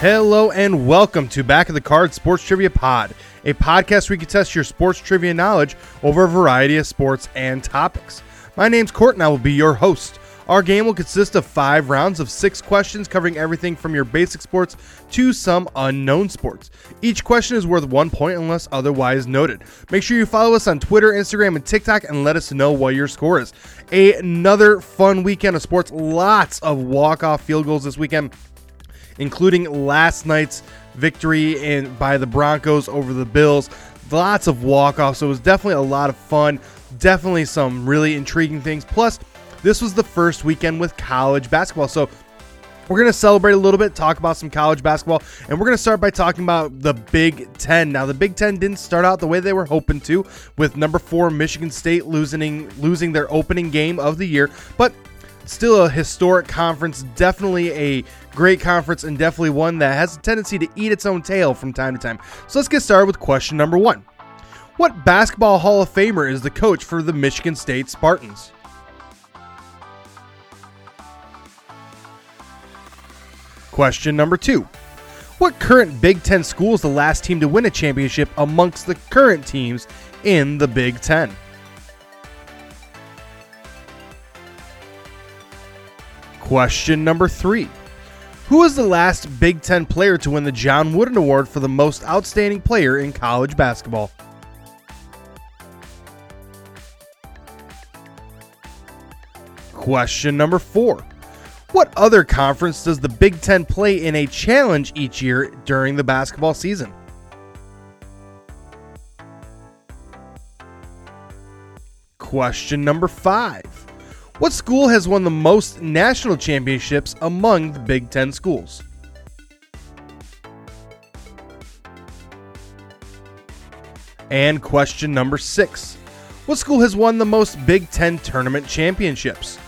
Hello and welcome to Back of the Card Sports Trivia Pod, a podcast where you can test your sports trivia knowledge over a variety of sports and topics. My name's Court and I will be your host. Our game will consist of five rounds of six questions covering everything from your basic sports to some unknown sports. Each question is worth one point unless otherwise noted. Make sure you follow us on Twitter, Instagram, and TikTok and let us know what your score is. Another fun weekend of sports. Lots of walk-off field goals this weekend including last night's victory in by the Broncos over the Bills. Lots of walk-offs, so it was definitely a lot of fun. Definitely some really intriguing things. Plus, this was the first weekend with college basketball, so we're going to celebrate a little bit, talk about some college basketball, and we're going to start by talking about the Big Ten. Now, the Big Ten didn't start out the way they were hoping to, with number four Michigan State losing losing their opening game of the year, but still a historic conference, definitely a great conference, and definitely one that has a tendency to eat its own tail from time to time. So let's get started with question number one. What basketball Hall of Famer is the coach for the Michigan State Spartans? Question number two. What current Big Ten school is the last team to win a championship amongst the current teams in the Big Ten? Question number three. Who was the last Big Ten player to win the John Wooden Award for the most outstanding player in college basketball? Question number four. What other conference does the Big Ten play in a challenge each year during the basketball season? Question number five. What school has won the most national championships among the Big Ten schools? And question number six. What school has won the most Big Ten tournament championships?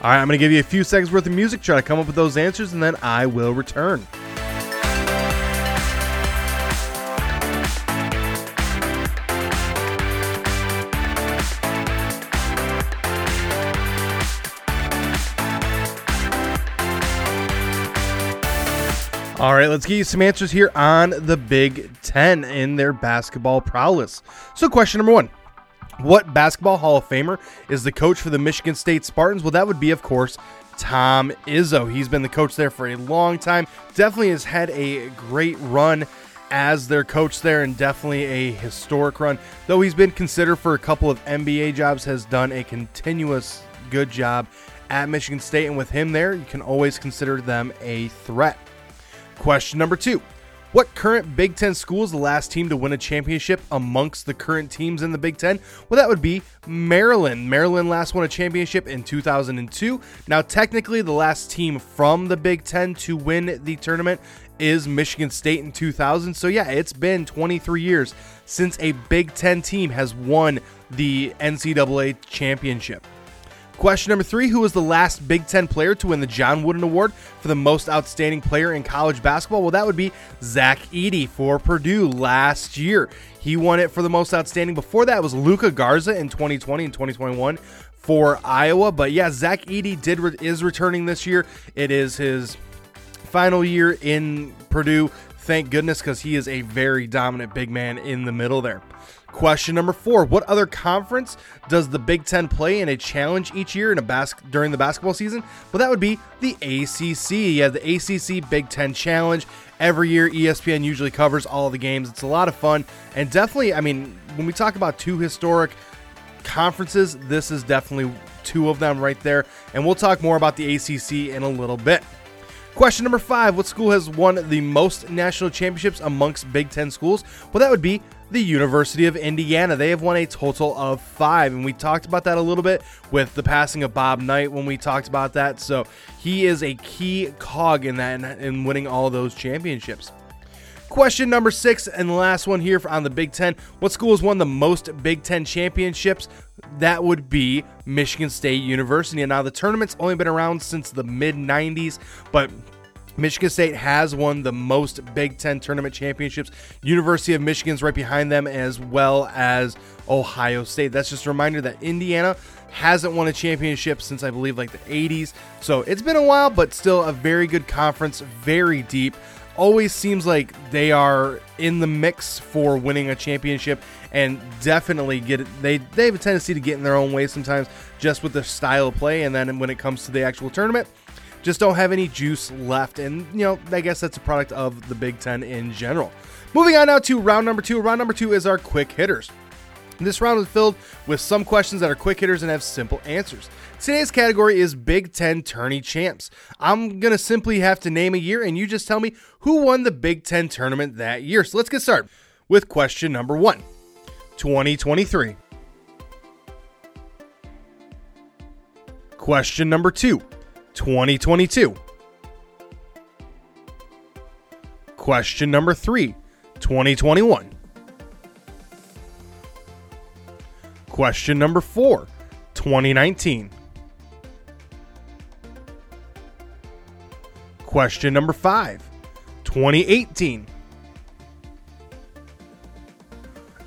All right, I'm going to give you a few seconds worth of music, try to come up with those answers, and then I will return. All right, let's get you some answers here on the Big Ten in their basketball prowess. So, question number one What basketball Hall of Famer is the coach for the Michigan State Spartans? Well, that would be, of course, Tom Izzo. He's been the coach there for a long time. Definitely has had a great run as their coach there and definitely a historic run. Though he's been considered for a couple of NBA jobs, has done a continuous good job at Michigan State. And with him there, you can always consider them a threat. Question number two. What current Big Ten school is the last team to win a championship amongst the current teams in the Big Ten? Well, that would be Maryland. Maryland last won a championship in 2002. Now, technically, the last team from the Big Ten to win the tournament is Michigan State in 2000. So, yeah, it's been 23 years since a Big Ten team has won the NCAA championship. Question number three Who was the last Big Ten player to win the John Wooden Award for the most outstanding player in college basketball? Well, that would be Zach Edey for Purdue last year. He won it for the most outstanding. Before that was Luka Garza in 2020 and 2021 for Iowa. But yeah, Zach Edey did re- is returning this year. It is his final year in Purdue. Thank goodness, because he is a very dominant big man in the middle there. Question number four: What other conference does the Big Ten play in a challenge each year in a bas- during the basketball season? Well, that would be the ACC. Yeah, the ACC Big Ten Challenge. Every year, ESPN usually covers all the games. It's a lot of fun, and definitely, I mean, when we talk about two historic conferences, this is definitely two of them right there. And we'll talk more about the ACC in a little bit. Question number five What school has won the most national championships amongst Big Ten schools? Well, that would be the University of Indiana. They have won a total of five. And we talked about that a little bit with the passing of Bob Knight when we talked about that. So he is a key cog in that in winning all those championships. Question number six and the last one here on the Big Ten. What school has won the most Big Ten championships? That would be Michigan State University. And now the tournament's only been around since the mid 90s, but Michigan State has won the most Big Ten tournament championships. University of Michigan's right behind them, as well as Ohio State. That's just a reminder that Indiana hasn't won a championship since I believe like the 80s. So it's been a while, but still a very good conference, very deep. Always seems like they are in the mix for winning a championship and definitely get it. They, they have a tendency to get in their own way sometimes just with the style of play. And then when it comes to the actual tournament, just don't have any juice left. And, you know, I guess that's a product of the Big Ten in general. Moving on now to round number two. Round number two is our quick hitters. This round is filled with some questions that are quick hitters and have simple answers. Today's category is Big Ten Tourney Champs. I'm going to simply have to name a year and you just tell me who won the Big Ten tournament that year. So let's get started with question number one 2023. Question number two 2022. Question number three 2021. Question number four 2019. Question number five 2018.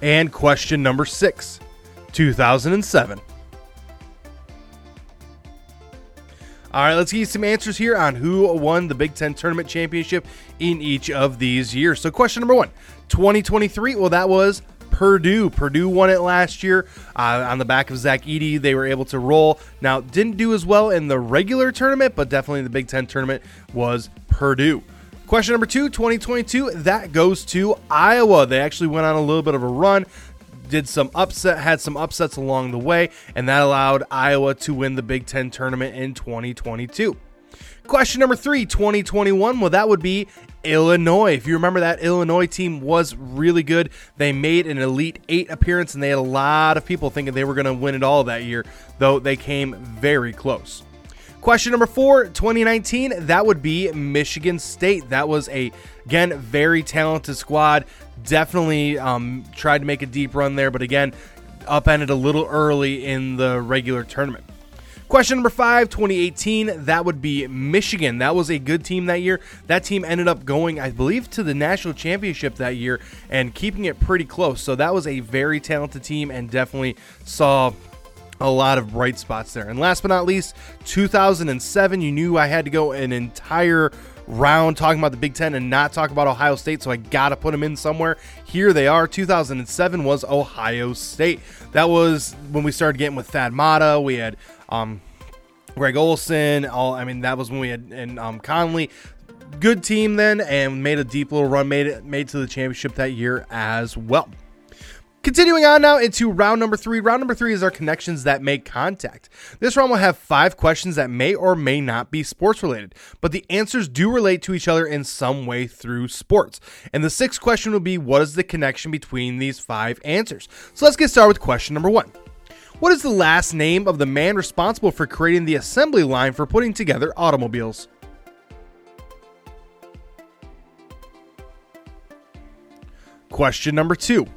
And question number six 2007. All right, let's get some answers here on who won the Big Ten Tournament Championship in each of these years. So, question number one 2023, well, that was Purdue. Purdue won it last year uh, on the back of Zach Edey. They were able to roll. Now, didn't do as well in the regular tournament, but definitely the Big Ten tournament was Purdue. Question number two, 2022, that goes to Iowa. They actually went on a little bit of a run, did some upset, had some upsets along the way, and that allowed Iowa to win the Big Ten tournament in 2022. Question number three, 2021. Well, that would be Illinois. If you remember that Illinois team was really good. They made an Elite Eight appearance, and they had a lot of people thinking they were going to win it all that year, though they came very close. Question number four, 2019, that would be Michigan State. That was a, again, very talented squad. Definitely um, tried to make a deep run there, but again, upended a little early in the regular tournament. Question number five, 2018, that would be Michigan. That was a good team that year. That team ended up going, I believe, to the national championship that year and keeping it pretty close. So that was a very talented team and definitely saw a lot of bright spots there. And last but not least, 2007, you knew I had to go an entire round talking about the Big Ten and not talk about Ohio State, so I got to put them in somewhere. Here they are. 2007 was Ohio State. That was when we started getting with Thad Matta. We had um, Greg Olson, All I mean, that was when we had and um, Conley. Good team then, and made a deep little run. Made it made to the championship that year as well. Continuing on now into round number three. Round number three is our connections that make contact. This round will have five questions that may or may not be sports related, but the answers do relate to each other in some way through sports. And the sixth question will be what is the connection between these five answers? So let's get started with question number one. What is the last name of the man responsible for creating the assembly line for putting together automobiles? Question number two.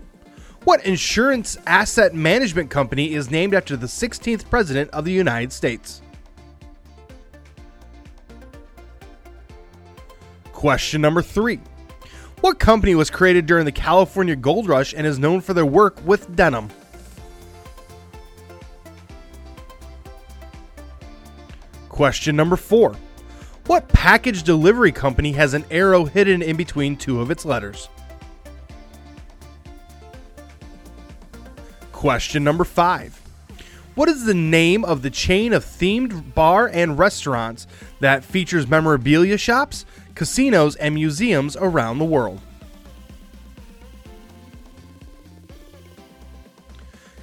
What insurance asset management company is named after the 16th President of the United States? Question number three. What company was created during the California Gold Rush and is known for their work with denim? Question number four. What package delivery company has an arrow hidden in between two of its letters? Question number five. What is the name of the chain of themed bar and restaurants that features memorabilia shops, casinos, and museums around the world?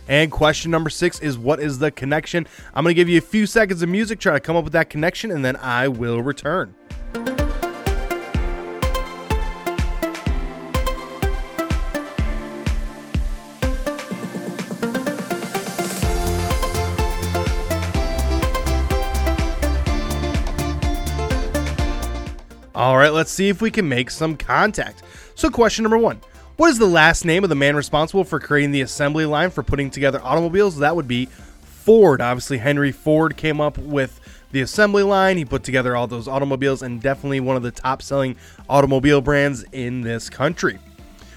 And question number six is what is the connection? I'm going to give you a few seconds of music, try to come up with that connection, and then I will return. All right, let's see if we can make some contact. So, question number one What is the last name of the man responsible for creating the assembly line for putting together automobiles? That would be Ford. Obviously, Henry Ford came up with the assembly line. He put together all those automobiles and definitely one of the top selling automobile brands in this country.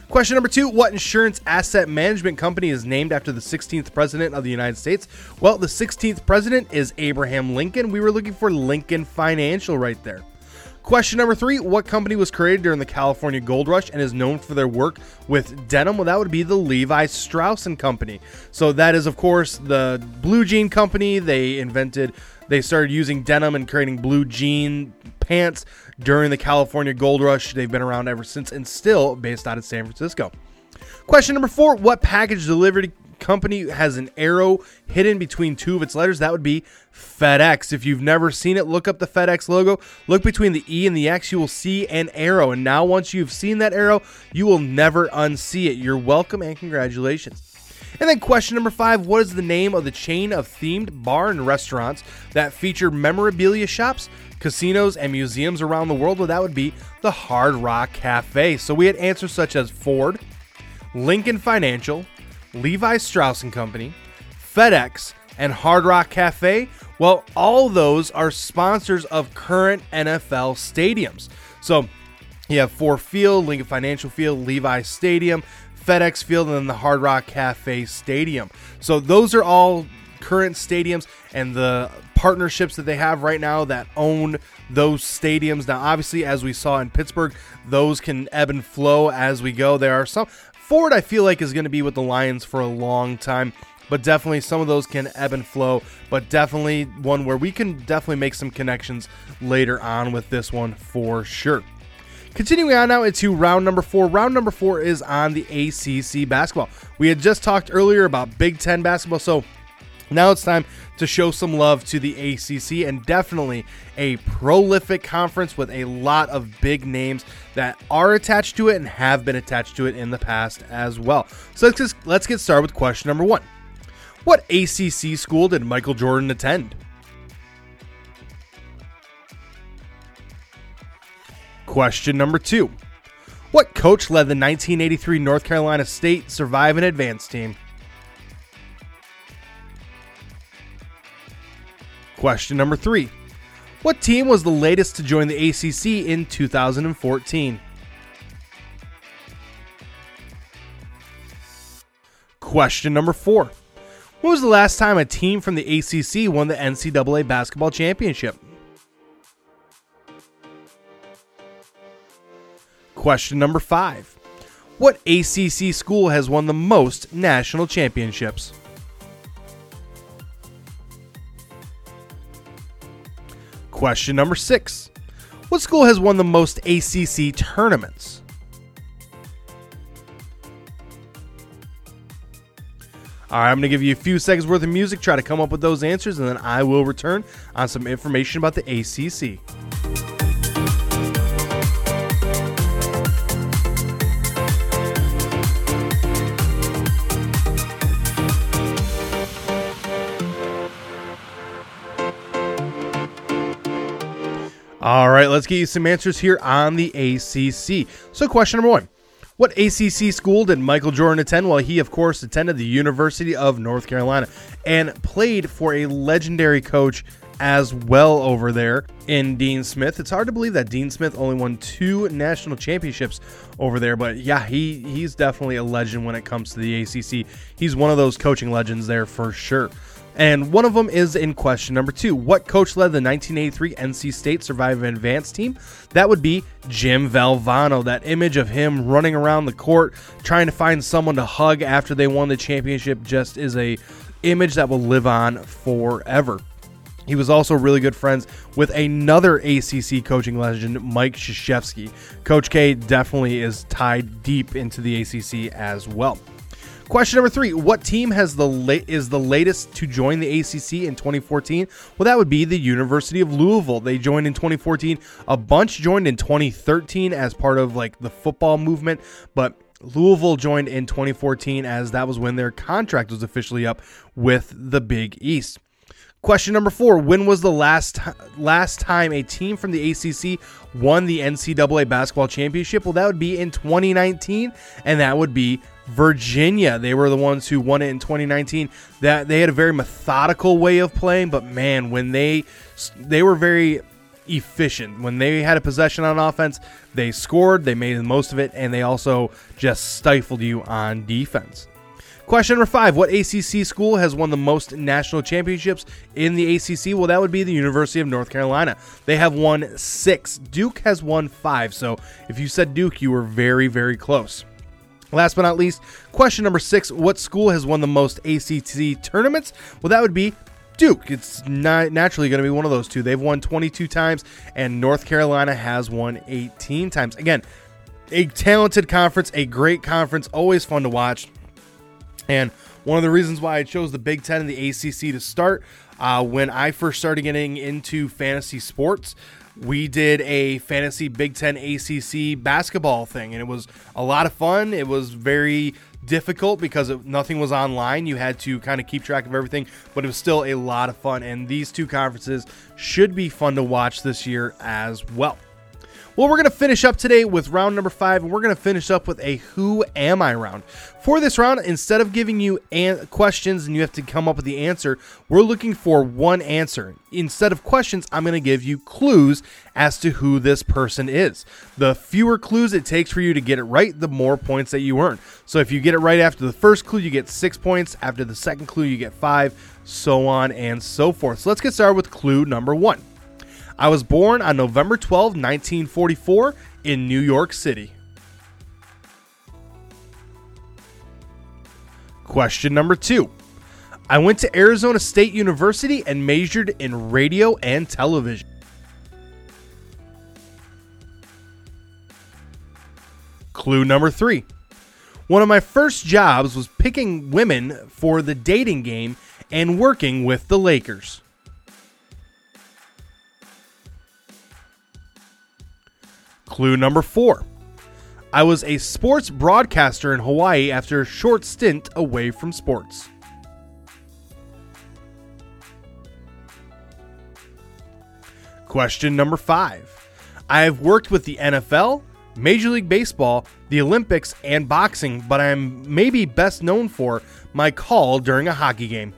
Question number two What insurance asset management company is named after the 16th president of the United States? Well, the 16th president is Abraham Lincoln. We were looking for Lincoln Financial right there. Question number three What company was created during the California Gold Rush and is known for their work with denim? Well, that would be the Levi Strauss and Company. So, that is, of course, the blue jean company. They invented, they started using denim and creating blue jean pants during the California Gold Rush. They've been around ever since and still based out of San Francisco. Question number four What package delivery company has an arrow hidden between two of its letters? That would be FedEx. If you've never seen it, look up the FedEx logo. Look between the E and the X, you will see an arrow. And now, once you've seen that arrow, you will never unsee it. You're welcome and congratulations. And then question number five What is the name of the chain of themed bar and restaurants that feature memorabilia shops, casinos, and museums around the world? Well, that would be the Hard Rock Cafe. So we had answers such as Ford, Lincoln Financial, Levi Strauss and Company, FedEx, and Hard Rock Cafe. Well, all those are sponsors of current NFL stadiums. So you have Ford Field, Lincoln Financial Field, Levi Stadium, FedEx Field, and then the Hard Rock Cafe Stadium. So those are all current stadiums and the partnerships that they have right now that own those stadiums. Now, obviously, as we saw in Pittsburgh, those can ebb and flow as we go. There are some. Ford, I feel like, is going to be with the Lions for a long time but definitely some of those can ebb and flow. But definitely one where we can definitely make some connections later on with this one for sure. Continuing on now into round number four. Round number four is on the ACC basketball. We had just talked earlier about Big Ten basketball, so now it's time to show some love to the ACC and definitely a prolific conference with a lot of big names that are attached to it and have been attached to it in the past as well. So let's, just, let's get started with question number one. What ACC school did Michael Jordan attend? Question number two. What coach led the 1983 North Carolina State Survive and Advance team? Question number three. What team was the latest to join the ACC in 2014? Question number four. When was the last time a team from the ACC won the NCAA basketball championship? Question number five. What ACC school has won the most national championships? Question number six. What school has won the most ACC tournaments? All right, I'm going to give you a few seconds worth of music, try to come up with those answers, and then I will return on some information about the ACC. All right, let's get you some answers here on the ACC. So, question number one what ACC school did Michael Jordan attend? Well, he, of course, attended the University of North Carolina and played for a legendary coach as well over there in Dean Smith. It's hard to believe that Dean Smith only won two national championships over there, but yeah, he he's definitely a legend when it comes to the ACC. He's one of those coaching legends there for sure. And one of them is in question number two. What coach led the 1983 NC State Survive and Advance team? That would be Jim Valvano. That image of him running around the court trying to find someone to hug after they won the championship just is a image that will live on forever. He was also really good friends with another ACC coaching legend, Mike Krzyzewski. Coach K definitely is tied deep into the ACC as well. Question number three: What team has the late is the latest to join the ACC in 2014? Well, that would be the University of Louisville. They joined in 2014. A bunch joined in 2013 as part of like the football movement, but Louisville joined in 2014 as that was when their contract was officially up with the Big East. Question number four: When was the last last time a team from the ACC won the NCAA basketball championship? Well, that would be in 2019, and that would be Virginia. They were the ones who won it in 2019. That they had a very methodical way of playing, but man, when they they were very efficient. When they had a possession on offense, they scored, they made the most of it, and they also just stifled you on defense. Question number five What ACC school has won the most national championships in the ACC? Well, that would be the University of North Carolina. They have won six. Duke has won five. So if you said Duke, you were very, very close. Last but not least, question number six What school has won the most ACC tournaments? Well, that would be Duke. It's naturally going to be one of those two. They've won 22 times, and North Carolina has won 18 times. Again, a talented conference, a great conference, always fun to watch. And one of the reasons why I chose the Big Ten and the ACC to start uh, when I first started getting into fantasy sports, we did a fantasy Big Ten ACC basketball thing, and it was a lot of fun. It was very difficult because it, nothing was online. You had to kind of keep track of everything, but it was still a lot of fun. And these two conferences should be fun to watch this year as well. Well, we're going to finish up today with round number five, and we're going to finish up with a Who Am I round. For this round, instead of giving you an- questions and you have to come up with the answer, we're looking for one answer. Instead of questions, I'm going to give you clues as to who this person is. The fewer clues it takes for you to get it right, the more points that you earn. So if you get it right after the first clue, you get six points. After the second clue, you get five, so on and so forth. So let's get started with clue number one. I was born on November 12, 1944, in New York City. Question number two. I went to Arizona State University and majored in radio and television. Clue number three. One of my first jobs was picking women for the dating game and working with the Lakers. Clue number four. I was a sports broadcaster in Hawaii after a short stint away from sports. Question number five. I have worked with the NFL, Major League Baseball, the Olympics, and boxing, but I am maybe best known for my call during a hockey game.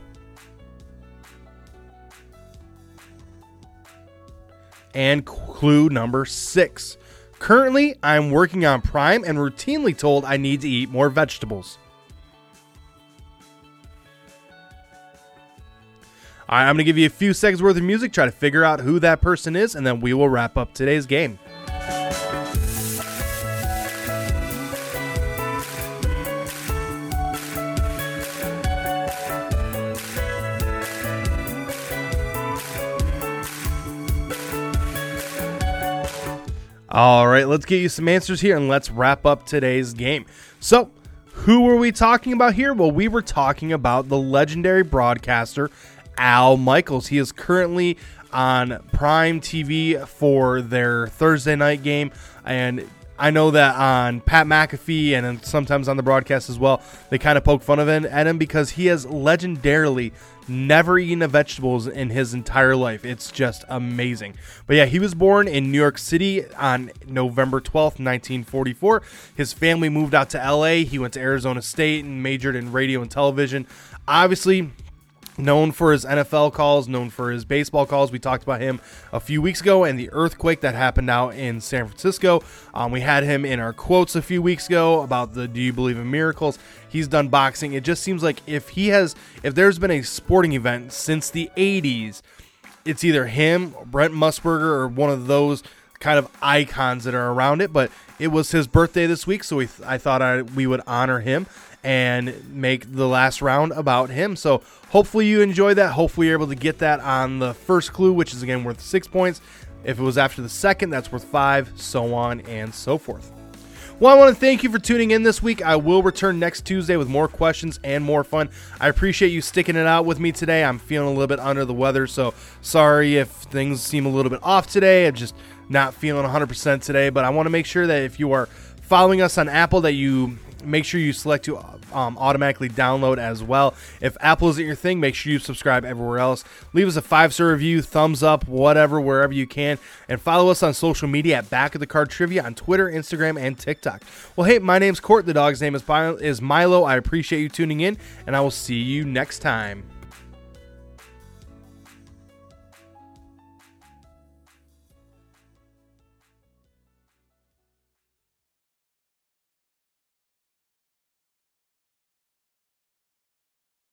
And clue number six. Currently, I'm working on Prime and routinely told I need to eat more vegetables. All right, I'm going to give you a few seconds worth of music, try to figure out who that person is, and then we will wrap up today's game. All right, let's get you some answers here and let's wrap up today's game. So, who were we talking about here? Well, we were talking about the legendary broadcaster Al Michaels. He is currently on Prime TV for their Thursday night game and I know that on Pat McAfee and sometimes on the broadcast as well, they kind of poke fun of him at him because he has legendarily never eaten a vegetables in his entire life. It's just amazing. But yeah, he was born in New York City on November 12th, 1944. His family moved out to LA. He went to Arizona State and majored in radio and television. Obviously, known for his NFL calls, known for his baseball calls. We talked about him a few weeks ago and the earthquake that happened out in San Francisco. Um, we had him in our quotes a few weeks ago about the Do You Believe in Miracles? He's done boxing. It just seems like if he has, if there's been a sporting event since the 80s, it's either him, Brent Musburger, or one of those kind of icons that are around it. But it was his birthday this week, so we I thought I, we would honor him and make the last round about him. So hopefully you enjoy that. Hopefully you're able to get that on the first clue, which is again worth six points. If it was after the second, that's worth five, so on and so forth. Well, I want to thank you for tuning in this week. I will return next Tuesday with more questions and more fun. I appreciate you sticking it out with me today. I'm feeling a little bit under the weather, so sorry if things seem a little bit off today. I'm just not feeling 100% today, but I want to make sure that if you are following us on Apple, that you make sure you select to um, automatically download as well. If Apple isn't your thing, make sure you subscribe everywhere else. Leave us a five star review, thumbs up, whatever, wherever you can, and follow us on social media at Back of the Card Trivia on Twitter, Instagram, and TikTok. Well, hey, my name's Court. The dog's name is is Milo. I appreciate you tuning in, and I will see you next time.